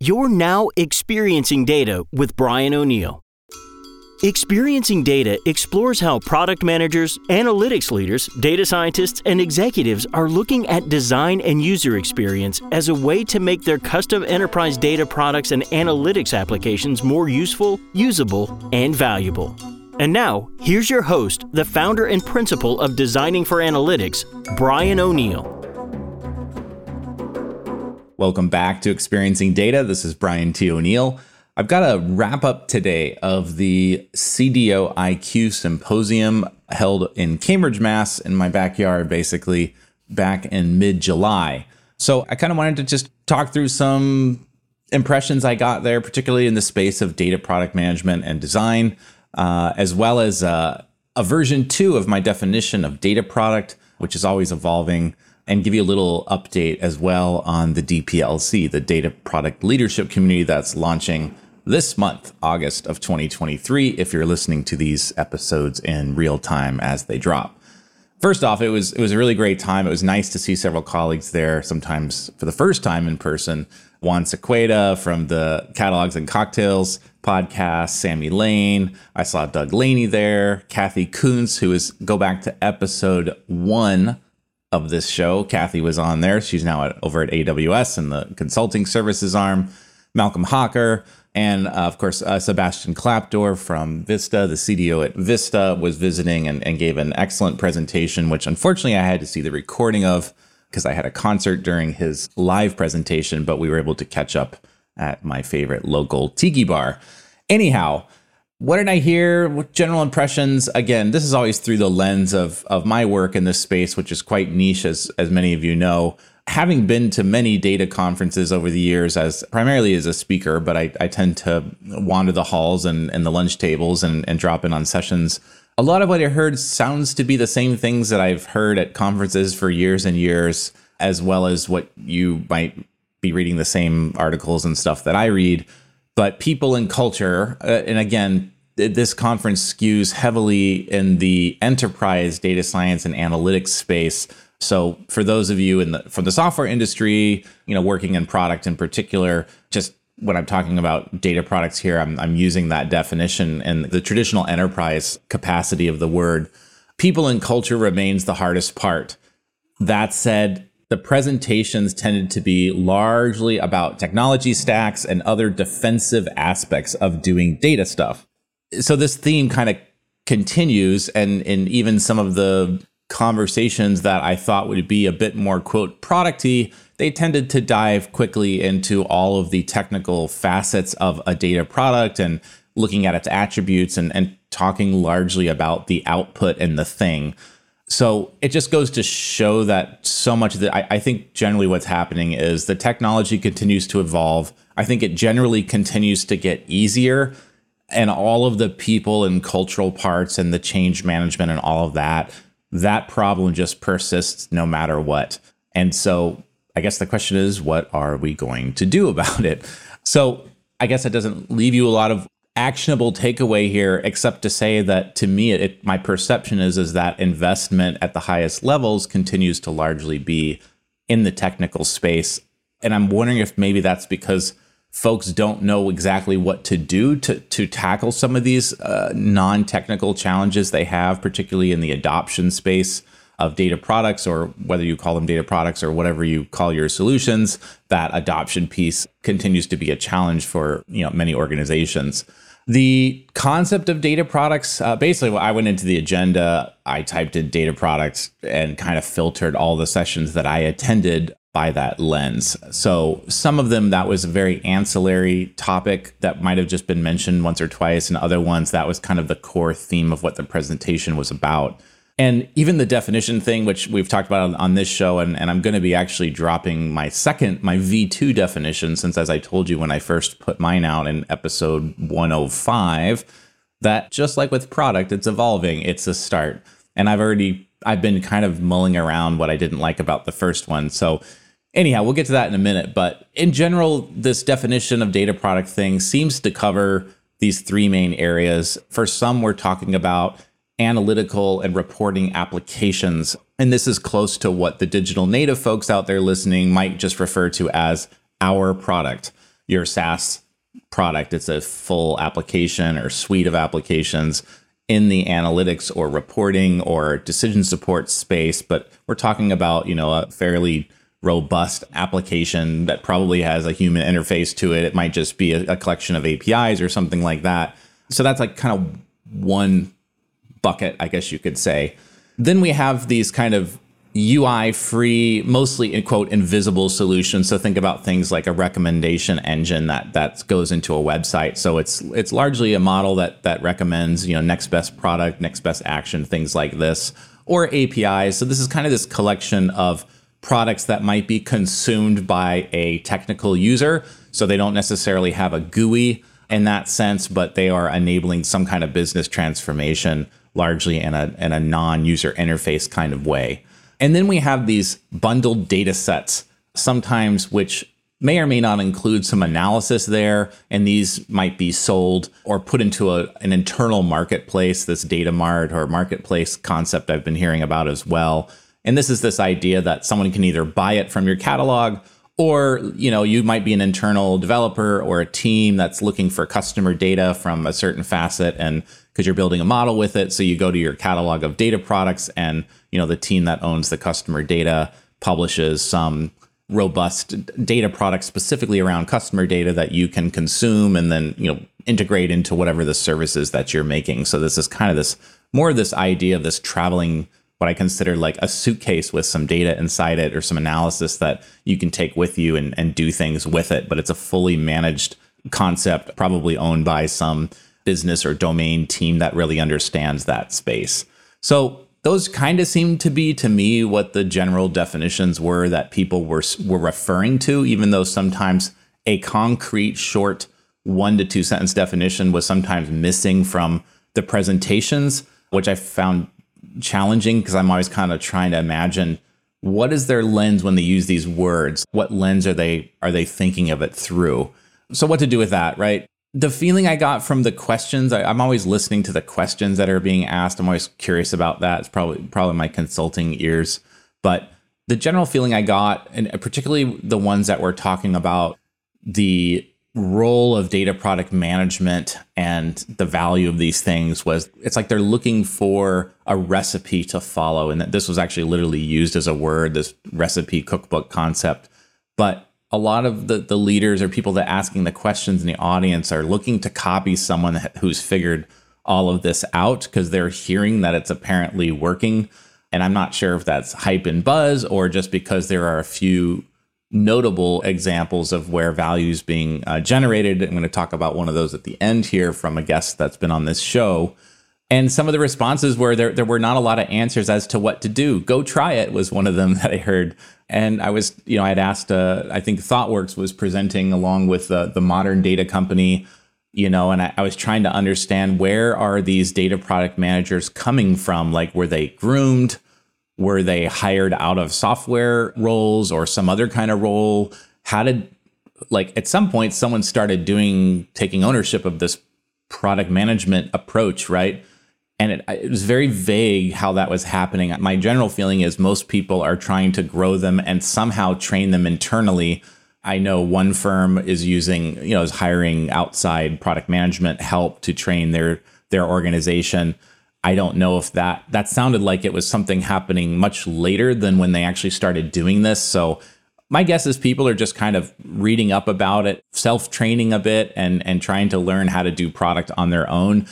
You're now experiencing data with Brian O'Neill. Experiencing Data explores how product managers, analytics leaders, data scientists, and executives are looking at design and user experience as a way to make their custom enterprise data products and analytics applications more useful, usable, and valuable. And now, here's your host, the founder and principal of Designing for Analytics, Brian O'Neill. Welcome back to Experiencing Data. This is Brian T. O'Neill. I've got a wrap up today of the CDOIQ symposium held in Cambridge, Mass, in my backyard, basically back in mid July. So I kind of wanted to just talk through some impressions I got there, particularly in the space of data product management and design, uh, as well as uh, a version two of my definition of data product, which is always evolving, and give you a little update as well on the DPLC, the Data Product Leadership Community that's launching this month, August of 2023, if you're listening to these episodes in real time as they drop. First off, it was it was a really great time. It was nice to see several colleagues there, sometimes for the first time in person. Juan Sequeda from the Catalogs and Cocktails podcast, Sammy Lane. I saw Doug Laney there, Kathy Koontz, who is go back to episode one of this show. Kathy was on there. She's now at, over at AWS in the consulting services arm. Malcolm Hawker, and uh, of course, uh, Sebastian Klapdor from Vista, the CDO at Vista, was visiting and, and, gave an excellent presentation, which unfortunately I had to see the recording of because I had a concert during his live presentation, but we were able to catch up at my favorite local tiki bar. Anyhow, what did I hear? What general impressions? Again, this is always through the lens of of my work in this space, which is quite niche, as as many of you know having been to many data conferences over the years as primarily as a speaker, but I, I tend to wander the halls and, and the lunch tables and, and drop in on sessions. A lot of what I heard sounds to be the same things that I've heard at conferences for years and years, as well as what you might be reading the same articles and stuff that I read. But people and culture, uh, and again, this conference skews heavily in the enterprise data science and analytics space so for those of you in the from the software industry, you know, working in product in particular, just when I'm talking about data products here, I'm, I'm using that definition and the traditional enterprise capacity of the word. People and culture remains the hardest part. That said, the presentations tended to be largely about technology stacks and other defensive aspects of doing data stuff. So this theme kind of continues and in even some of the conversations that I thought would be a bit more quote producty, they tended to dive quickly into all of the technical facets of a data product and looking at its attributes and, and talking largely about the output and the thing. So it just goes to show that so much that I, I think generally what's happening is the technology continues to evolve. I think it generally continues to get easier and all of the people and cultural parts and the change management and all of that that problem just persists no matter what. And so I guess the question is, what are we going to do about it? So I guess that doesn't leave you a lot of actionable takeaway here, except to say that to me, it, my perception is is that investment at the highest levels continues to largely be in the technical space. And I'm wondering if maybe that's because folks don't know exactly what to do to to tackle some of these uh, non-technical challenges they have, particularly in the adoption space of data products, or whether you call them data products or whatever you call your solutions. That adoption piece continues to be a challenge for you know many organizations. The concept of data products, uh, basically, I went into the agenda, I typed in data products and kind of filtered all the sessions that I attended by that lens. So some of them that was a very ancillary topic that might have just been mentioned once or twice, and other ones that was kind of the core theme of what the presentation was about. And even the definition thing, which we've talked about on, on this show, and, and I'm going to be actually dropping my second, my V2 definition, since as I told you when I first put mine out in episode 105, that just like with product, it's evolving, it's a start. And I've already I've been kind of mulling around what I didn't like about the first one. So anyhow, we'll get to that in a minute. But in general, this definition of data product thing seems to cover these three main areas. For some, we're talking about analytical and reporting applications. And this is close to what the digital native folks out there listening might just refer to as our product. your SaaS product. It's a full application or suite of applications in the analytics or reporting or decision support space, but we're talking about, you know, a fairly robust application that probably has a human interface to it. It might just be a, a collection of APIs or something like that. So that's like kind of one bucket, I guess you could say. Then we have these kind of UI free, mostly in quote invisible solutions. So think about things like a recommendation engine that that goes into a website. So it's it's largely a model that that recommends you know next best product, next best action, things like this, or APIs. So this is kind of this collection of products that might be consumed by a technical user. So they don't necessarily have a GUI in that sense, but they are enabling some kind of business transformation largely in a in a non-user interface kind of way. And then we have these bundled data sets, sometimes which may or may not include some analysis there. And these might be sold or put into a, an internal marketplace, this data mart or marketplace concept I've been hearing about as well. And this is this idea that someone can either buy it from your catalog or you know you might be an internal developer or a team that's looking for customer data from a certain facet and because you're building a model with it so you go to your catalog of data products and you know the team that owns the customer data publishes some robust data product specifically around customer data that you can consume and then you know integrate into whatever the services that you're making. So this is kind of this more of this idea of this traveling what I consider like a suitcase with some data inside it or some analysis that you can take with you and, and do things with it. But it's a fully managed concept, probably owned by some business or domain team that really understands that space. So those kind of seem to be to me what the general definitions were that people were were referring to even though sometimes a concrete short one to two sentence definition was sometimes missing from the presentations which I found challenging because I'm always kind of trying to imagine what is their lens when they use these words what lens are they are they thinking of it through so what to do with that right the feeling I got from the questions, I, am always listening to the questions that are being asked. I'm always curious about that. It's probably probably my consulting ears, but the general feeling I got, and particularly the ones that were talking about the role of data product management and the value of these things was it's like they're looking for a recipe to follow and that this was actually literally used as a word this recipe cookbook concept but a lot of the, the leaders or people that are asking the questions in the audience are looking to copy someone who's figured all of this out because they're hearing that it's apparently working. And I'm not sure if that's hype and buzz or just because there are a few notable examples of where value is being uh, generated. I'm going to talk about one of those at the end here from a guest that's been on this show. And some of the responses were there, there were not a lot of answers as to what to do. Go try it was one of them that I heard and I was, you know, I had asked, uh, I think ThoughtWorks was presenting along with uh, the modern data company, you know, and I, I was trying to understand where are these data product managers coming from? Like, were they groomed? Were they hired out of software roles or some other kind of role? How did, like, at some point, someone started doing, taking ownership of this product management approach, right? and it, it, was very vague how that was happening. My general feeling is most people are trying to grow them and somehow train them internally. I know one firm is using, you know, is hiring outside product management help to train their their organization. I don't know if that that sounded like it was something happening much later than when they actually started doing this. So my guess is people are just kind of reading up about it, self-training a bit and and trying to learn how to do product on their own.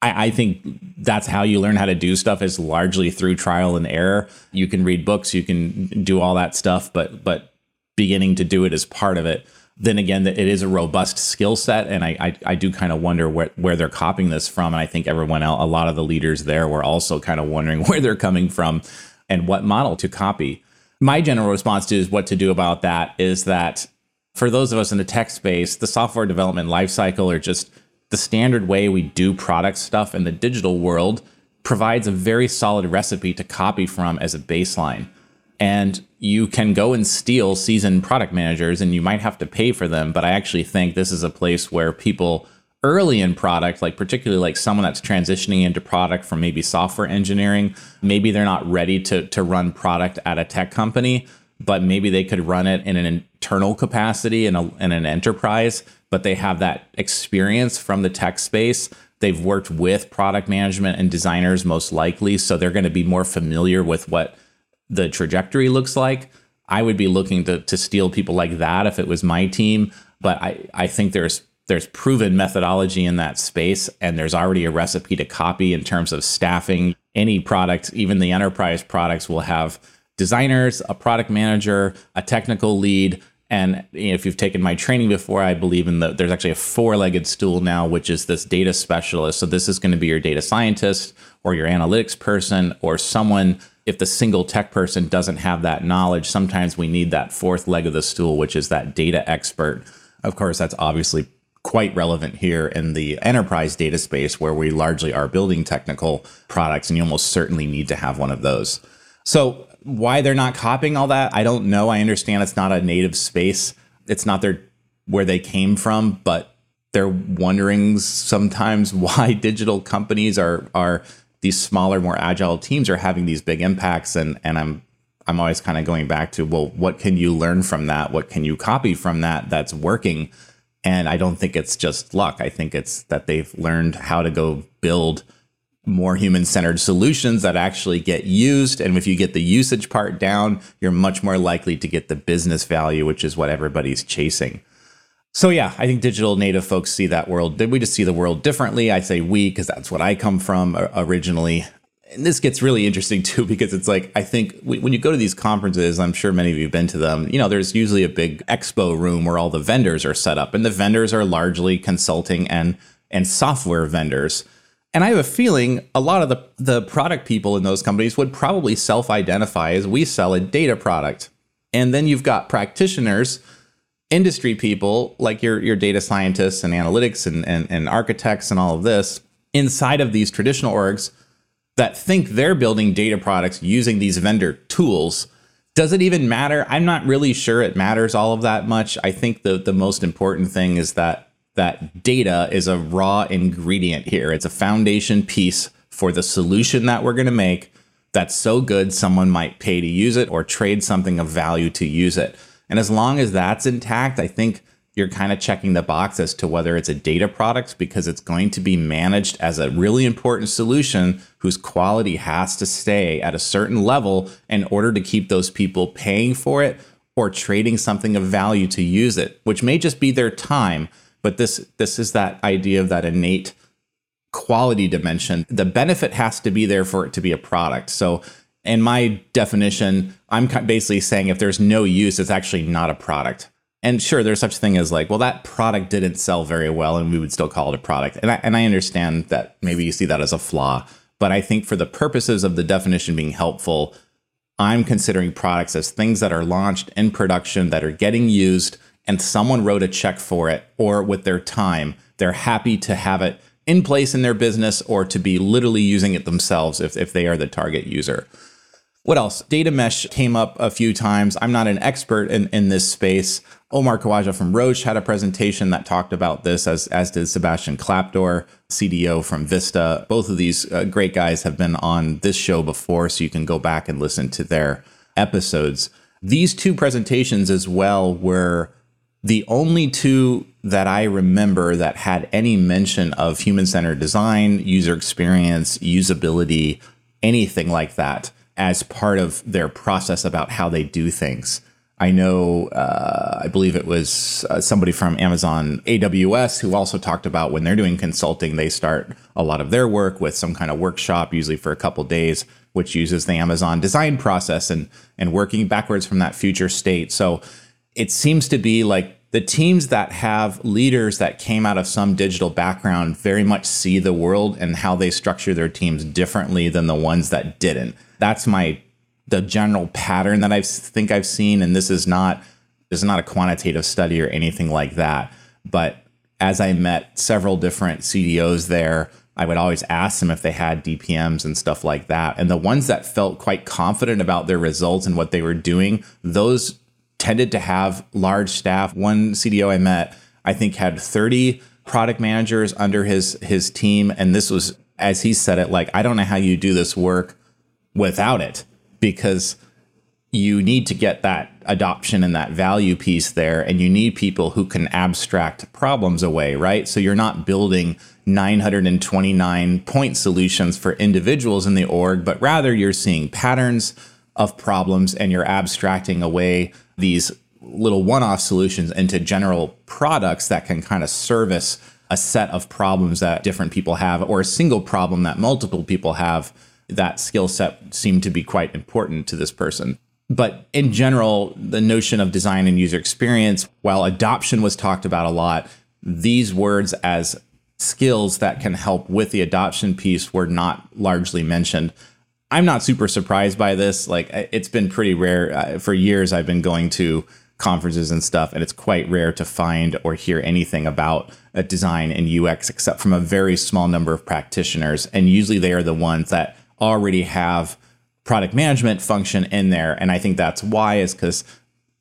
I, I think that's how you learn how to do stuff is largely through trial and error. You can read books, you can do all that stuff, but but beginning to do it is part of it. Then again, it is a robust skill set, and I, I, I do kind of wonder where where they're copying this from. And I think everyone else, a lot of the leaders there, were also kind of wondering where they're coming from and what model to copy. My general response to is what to do about that is that for those of us in the tech space, the software development lifecycle or just the standard way we do product stuff in the digital world provides a very solid recipe to copy from as a baseline. And you can go and steal seasoned product managers and you might have to pay for them. But I actually think this is a place where people early in product, like particularly like someone that's transitioning into product from maybe software engineering, maybe they're not ready to, to run product at a tech company, but maybe they could run it in an internal capacity in, a, in an enterprise, but they have that experience from the tech space. They've worked with product management and designers most likely, so they're going to be more familiar with what the trajectory looks like. I would be looking to, to steal people like that if it was my team, but I, I think there's there's proven methodology in that space and there's already a recipe to copy in terms of staffing any product even the enterprise products will have designers a product manager a technical lead and if you've taken my training before i believe in the there's actually a four-legged stool now which is this data specialist so this is going to be your data scientist or your analytics person or someone if the single tech person doesn't have that knowledge sometimes we need that fourth leg of the stool which is that data expert of course that's obviously quite relevant here in the enterprise data space where we largely are building technical products and you almost certainly need to have one of those. So why they're not copying all that, I don't know. I understand it's not a native space. It's not their where they came from, but they're wondering sometimes why digital companies are are these smaller, more agile teams are having these big impacts and and I'm I'm always kind of going back to well, what can you learn from that? What can you copy from that that's working? And I don't think it's just luck. I think it's that they've learned how to go build more human centered solutions that actually get used. And if you get the usage part down, you're much more likely to get the business value, which is what everybody's chasing. So, yeah, I think digital native folks see that world. Did we just see the world differently? I say we because that's what I come from uh, originally and this gets really interesting too because it's like I think when you go to these conferences, I'm sure many of you have been to them. You know, there's usually a big expo room where all the vendors are set up, and the vendors are largely consulting and and software vendors. And I have a feeling a lot of the the product people in those companies would probably self-identify as we sell a data product. And then you've got practitioners, industry people like your your data scientists and analytics and, and, and architects and all of this inside of these traditional orgs that think they're building data products using these vendor tools. Does it even matter? I'm not really sure it matters all of that much. I think the the most important thing is that that data is a raw ingredient here. It's a foundation piece for the solution that we're going to make that's so good someone might pay to use it or trade something of value to use it. And as long as that's intact, I think you're kind of checking the box as to whether it's a data product because it's going to be managed as a really important solution whose quality has to stay at a certain level in order to keep those people paying for it or trading something of value to use it, which may just be their time. But this this is that idea of that innate quality dimension. The benefit has to be there for it to be a product. So in my definition, I'm basically saying if there's no use, it's actually not a product. And sure there's such a thing as like well that product didn't sell very well and we would still call it a product. And I, and I understand that maybe you see that as a flaw but i think for the purposes of the definition being helpful i'm considering products as things that are launched in production that are getting used and someone wrote a check for it or with their time they're happy to have it in place in their business or to be literally using it themselves if, if they are the target user what else? Data mesh came up a few times. I'm not an expert in, in this space. Omar Khawaja from Roche had a presentation that talked about this, as, as did Sebastian Klapdor, CDO from Vista. Both of these uh, great guys have been on this show before, so you can go back and listen to their episodes. These two presentations as well were the only two that I remember that had any mention of human centered design, user experience, usability, anything like that as part of their process about how they do things. I know, uh, I believe it was uh, somebody from Amazon AWS who also talked about when they're doing consulting, they start a lot of their work with some kind of workshop, usually for a couple days, which uses the Amazon design process and and working backwards from that future state. So it seems to be like the teams that have leaders that came out of some digital background very much see the world and how they structure their teams differently than the ones that didn't that's my the general pattern that I think I've seen. And this is not this is not a quantitative study or anything like that. But as I met several different CDOs there, I would always ask them if they had DPMs and stuff like that. And the ones that felt quite confident about their results and what they were doing, those tended to have large staff. One CDO I met, I think, had 30 product managers under his his team. And this was, as he said it, like, I don't know how you do this work without it because you need to get that adoption and that value piece there. And you need people who can abstract problems away, right? So you're not building 929 point solutions for individuals in the org, but rather you're seeing patterns of problems and you're abstracting away these little one off solutions into general products that can kind of service a set of problems that different people have or a single problem that multiple people have. That skill set seemed to be quite important to this person. But in general, the notion of design and user experience, while adoption was talked about a lot, these words as skills that can help with the adoption piece were not largely mentioned. I'm not super surprised by this. Like, it's been pretty rare. For years, I've been going to conferences and stuff, and it's quite rare to find or hear anything about design and UX except from a very small number of practitioners. And usually they are the ones that already have product management function in there. And I think that's why is because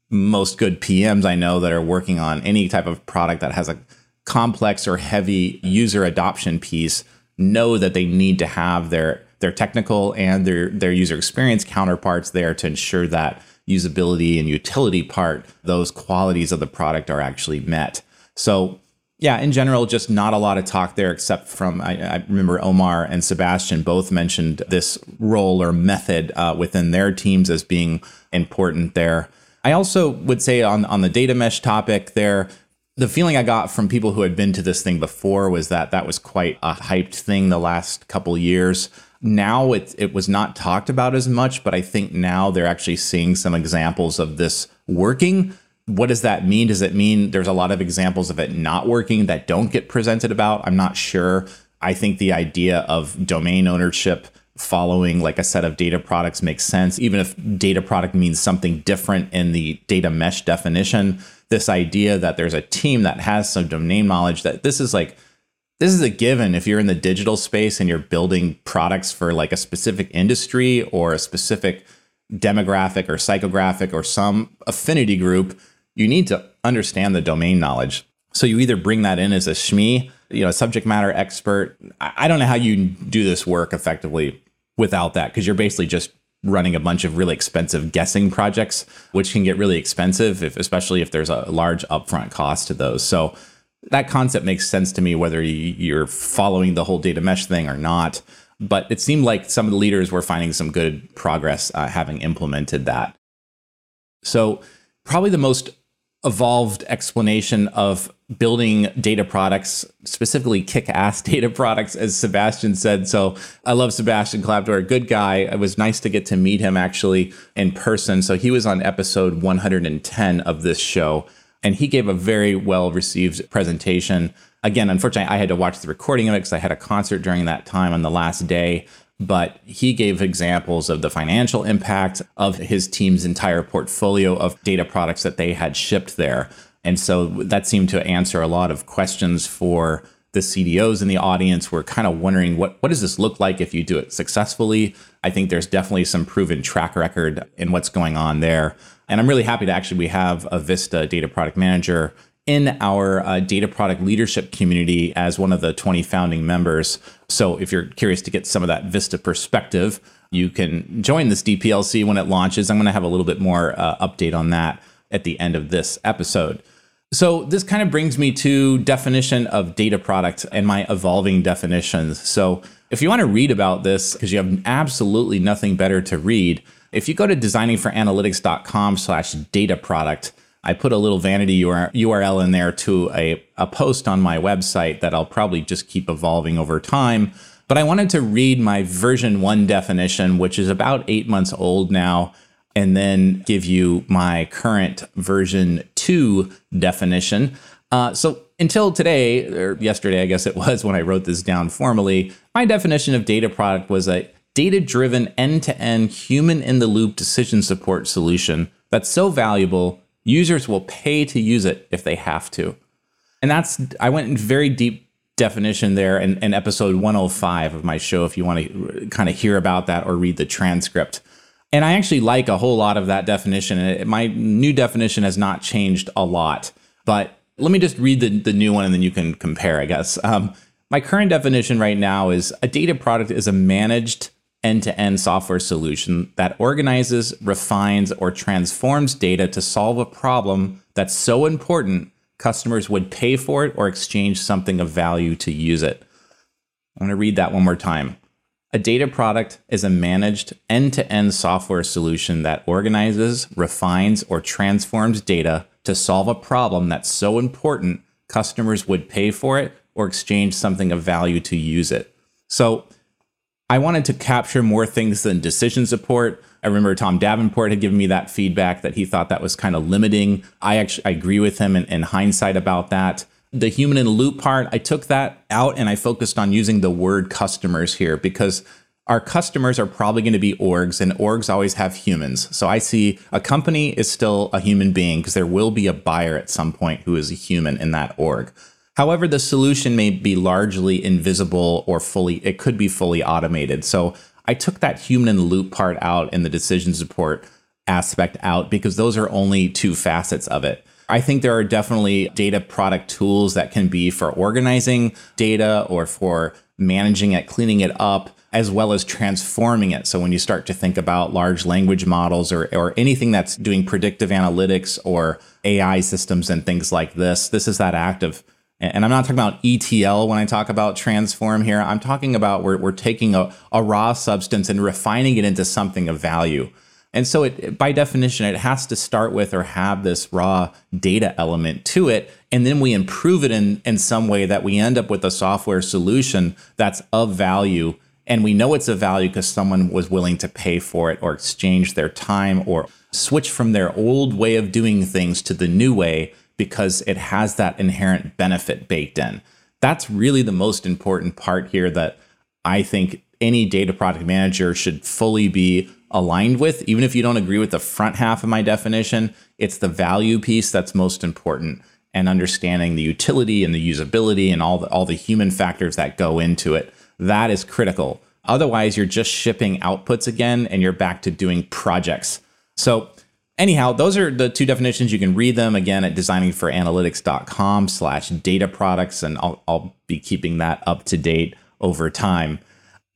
most good PMs I know that are working on any type of product that has a complex or heavy user adoption piece know that they need to have their their technical and their their user experience counterparts there to ensure that usability and utility part, those qualities of the product are actually met. So yeah, in general, just not a lot of talk there, except from I, I remember Omar and Sebastian both mentioned this role or method uh, within their teams as being important there. I also would say on on the data mesh topic there, the feeling I got from people who had been to this thing before was that that was quite a hyped thing the last couple years. Now it it was not talked about as much, but I think now they're actually seeing some examples of this working. What does that mean? Does it mean there's a lot of examples of it not working that don't get presented about? I'm not sure. I think the idea of domain ownership following like a set of data products makes sense, even if data product means something different in the data mesh definition. This idea that there's a team that has some domain knowledge that this is like this is a given if you're in the digital space and you're building products for like a specific industry or a specific demographic or psychographic or some affinity group, you need to understand the domain knowledge. So you either bring that in as a SME, you know, subject matter expert. I don't know how you do this work effectively without that because you're basically just running a bunch of really expensive guessing projects, which can get really expensive, if, especially if there's a large upfront cost to those. So that concept makes sense to me, whether you're following the whole data mesh thing or not. But it seemed like some of the leaders were finding some good progress uh, having implemented that. So, probably the most evolved explanation of building data products, specifically kick ass data products, as Sebastian said. So I love Sebastian Klapdor, good guy. It was nice to get to meet him actually in person. So he was on episode 110 of this show and he gave a very well received presentation. Again, unfortunately, I had to watch the recording of it because I had a concert during that time on the last day. But he gave examples of the financial impact of his team's entire portfolio of data products that they had shipped there. And so that seemed to answer a lot of questions for the CDOs in the audience were kind of wondering what what does this look like if you do it successfully? I think there's definitely some proven track record in what's going on there. And I'm really happy to actually we have a Vista data product manager in our uh, data product leadership community as one of the 20 founding members. So if you're curious to get some of that Vista perspective, you can join this DPLC when it launches. I'm going to have a little bit more uh, update on that at the end of this episode. So this kind of brings me to definition of data product and my evolving definitions. So if you want to read about this because you have absolutely nothing better to read, if you go to designingforanalytics.com slash data product, I put a little vanity URL in there to a, a post on my website that I'll probably just keep evolving over time. But I wanted to read my version one definition, which is about eight months old now, and then give you my current version two definition. Uh, so until today, or yesterday, I guess it was when I wrote this down formally, my definition of data product was a data driven, end to end, human in the loop decision support solution that's so valuable, users will pay to use it if they have to. And that's, I went in very deep definition there in, in episode 105 of my show if you want to kind of hear about that or read the transcript. And I actually like a whole lot of that definition. My new definition has not changed a lot, but let me just read the, the new one and then you can compare, I guess. Um, my current definition right now is a data product is a managed end to end software solution that organizes, refines, or transforms data to solve a problem that's so important customers would pay for it or exchange something of value to use it. I'm going to read that one more time. A data product is a managed end to end software solution that organizes, refines, or transforms data to solve a problem that's so important customers would pay for it or exchange something of value to use it. So I wanted to capture more things than decision support. I remember Tom Davenport had given me that feedback that he thought that was kind of limiting. I actually I agree with him in, in hindsight about that. The human in the loop part, I took that out and I focused on using the word customers here because our customers are probably going to be orgs and orgs always have humans. So I see a company is still a human being because there will be a buyer at some point who is a human in that org. However, the solution may be largely invisible or fully, it could be fully automated. So I took that human in the loop part out and the decision support aspect out because those are only two facets of it. I think there are definitely data product tools that can be for organizing data or for managing it, cleaning it up, as well as transforming it. So when you start to think about large language models or, or anything that's doing predictive analytics or AI systems and things like this, this is that act of and I'm not talking about ETL when I talk about transform here. I'm talking about we're, we're taking a, a raw substance and refining it into something of value. And so, it, by definition, it has to start with or have this raw data element to it. And then we improve it in, in some way that we end up with a software solution that's of value and we know it's a value because someone was willing to pay for it or exchange their time or switch from their old way of doing things to the new way because it has that inherent benefit baked in. That's really the most important part here that I think any data product manager should fully be aligned with. Even if you don't agree with the front half of my definition, it's the value piece that's most important and understanding the utility and the usability and all the, all the human factors that go into it. That is critical. Otherwise, you're just shipping outputs again and you're back to doing projects. So, anyhow, those are the two definitions. You can read them again at designingforanalytics.com slash data products, and I'll, I'll be keeping that up to date over time.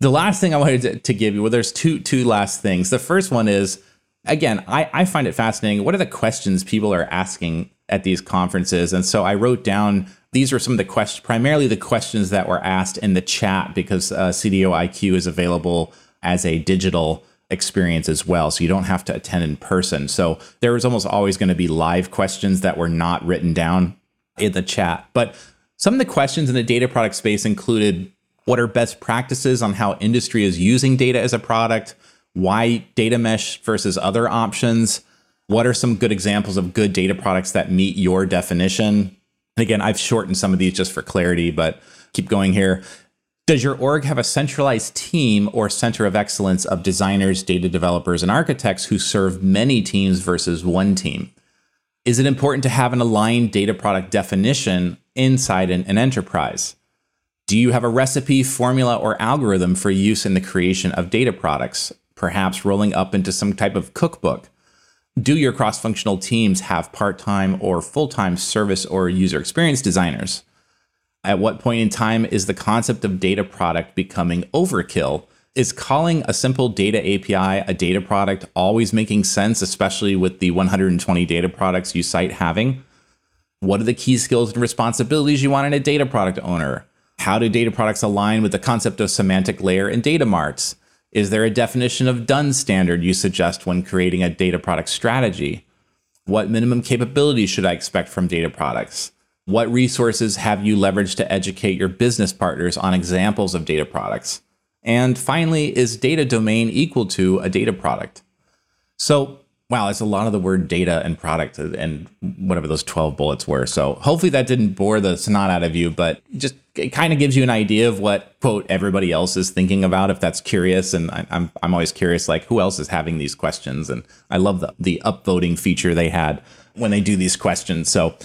The last thing I wanted to, to give you, well, there's two two last things. The first one is, again, I, I find it fascinating. What are the questions people are asking at these conferences? And so I wrote down these are some of the questions, primarily the questions that were asked in the chat because uh, CDOIQ is available as a digital experience as well. So you don't have to attend in person. So there was almost always going to be live questions that were not written down in the chat. But some of the questions in the data product space included what are best practices on how industry is using data as a product, why data mesh versus other options, what are some good examples of good data products that meet your definition, and again, I've shortened some of these just for clarity, but keep going here. Does your org have a centralized team or center of excellence of designers, data developers, and architects who serve many teams versus one team? Is it important to have an aligned data product definition inside an, an enterprise? Do you have a recipe, formula, or algorithm for use in the creation of data products, perhaps rolling up into some type of cookbook? do your cross functional teams have part time or full time service or user experience designers? At what point in time is the concept of data product becoming overkill? Is calling a simple data API a data product always making sense, especially with the 120 data products you cite having? What are the key skills and responsibilities you want in a data product owner? How do data products align with the concept of semantic layer and data marts? Is there a definition of done standard you suggest when creating a data product strategy? What minimum capabilities should I expect from data products? What resources have you leveraged to educate your business partners on examples of data products? And finally, is data domain equal to a data product? So wow, it's a lot of the word data and product and whatever those 12 bullets were. So hopefully that didn't bore the snot out of you, but just it kind of gives you an idea of what quote everybody else is thinking about if that's curious. And I, am I'm, I'm always curious, like who else is having these questions? And I love the, the upvoting feature they had when they do these questions. So,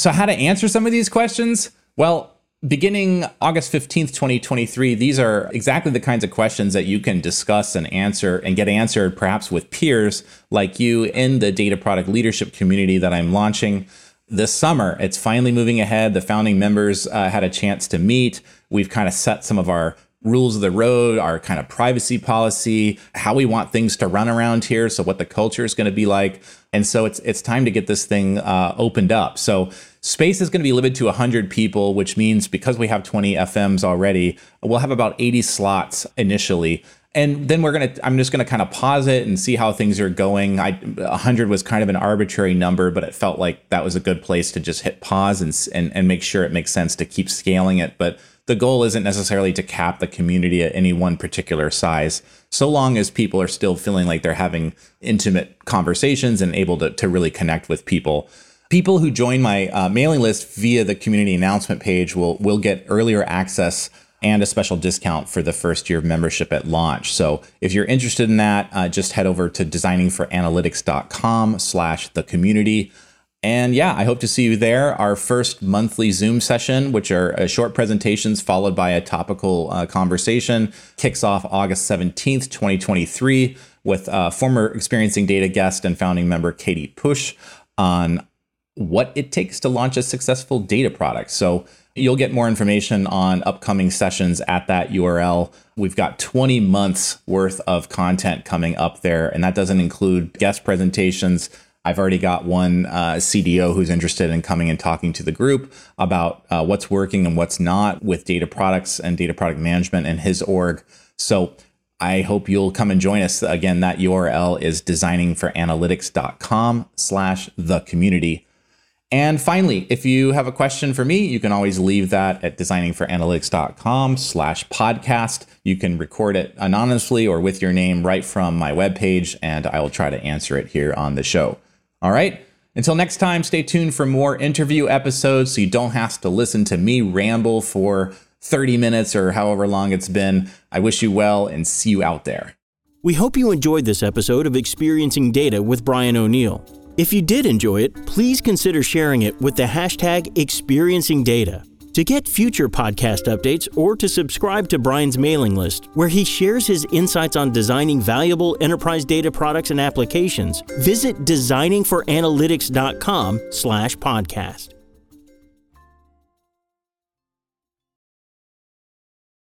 so how to answer some of these questions? Well, Beginning August 15th, 2023, these are exactly the kinds of questions that you can discuss and answer and get answered perhaps with peers like you in the data product leadership community that I'm launching this summer. It's finally moving ahead. The founding members uh, had a chance to meet. We've kind of set some of our rules of the road, our kind of privacy policy, how we want things to run around here, so what the culture is going to be like. And so it's it's time to get this thing uh, opened up. So space is going to be limited to 100 people, which means because we have 20 FMs already, we'll have about 80 slots initially. And then we're gonna. I'm just gonna kind of pause it and see how things are going. I 100 was kind of an arbitrary number, but it felt like that was a good place to just hit pause and and, and make sure it makes sense to keep scaling it. But the goal isn't necessarily to cap the community at any one particular size, so long as people are still feeling like they're having intimate conversations and able to, to really connect with people. People who join my uh, mailing list via the community announcement page will will get earlier access and a special discount for the first year of membership at launch. So if you're interested in that, uh, just head over to designingforanalytics.com slash the community. And yeah, I hope to see you there. Our first monthly Zoom session, which are uh, short presentations followed by a topical uh, conversation, kicks off August 17th, 2023, with uh, former Experiencing Data guest and founding member Katy Pusch on what it takes to launch a successful data product. So you'll get more information on upcoming sessions at that URL. We've got 20 months worth of content coming up there, and that doesn't include guest presentations I've already got one uh, CDO who's interested in coming and talking to the group about uh, what's working and what's not with data products and data product management in his org. So I hope you'll come and join us. Again, that URL is designingforanalytics.com slash the community. And finally, if you have a question for me, you can always leave that at designingforanalytics.com slash podcast. You can record it anonymously or with your name right from my webpage, and I will try to answer it here on the show. All right. Until next time, stay tuned for more interview episodes so you don't have to listen to me ramble for 30 minutes or however long it's been. I wish you well and see you out there. We hope you enjoyed this episode of Experiencing Data with Brian O'Neill. If you did enjoy it, please consider sharing it with the hashtag Experiencing Data. To get future podcast updates or to subscribe to Brian's mailing list, where he shares his insights on designing valuable enterprise data products and applications, visit designingforanalytics.com slash podcast.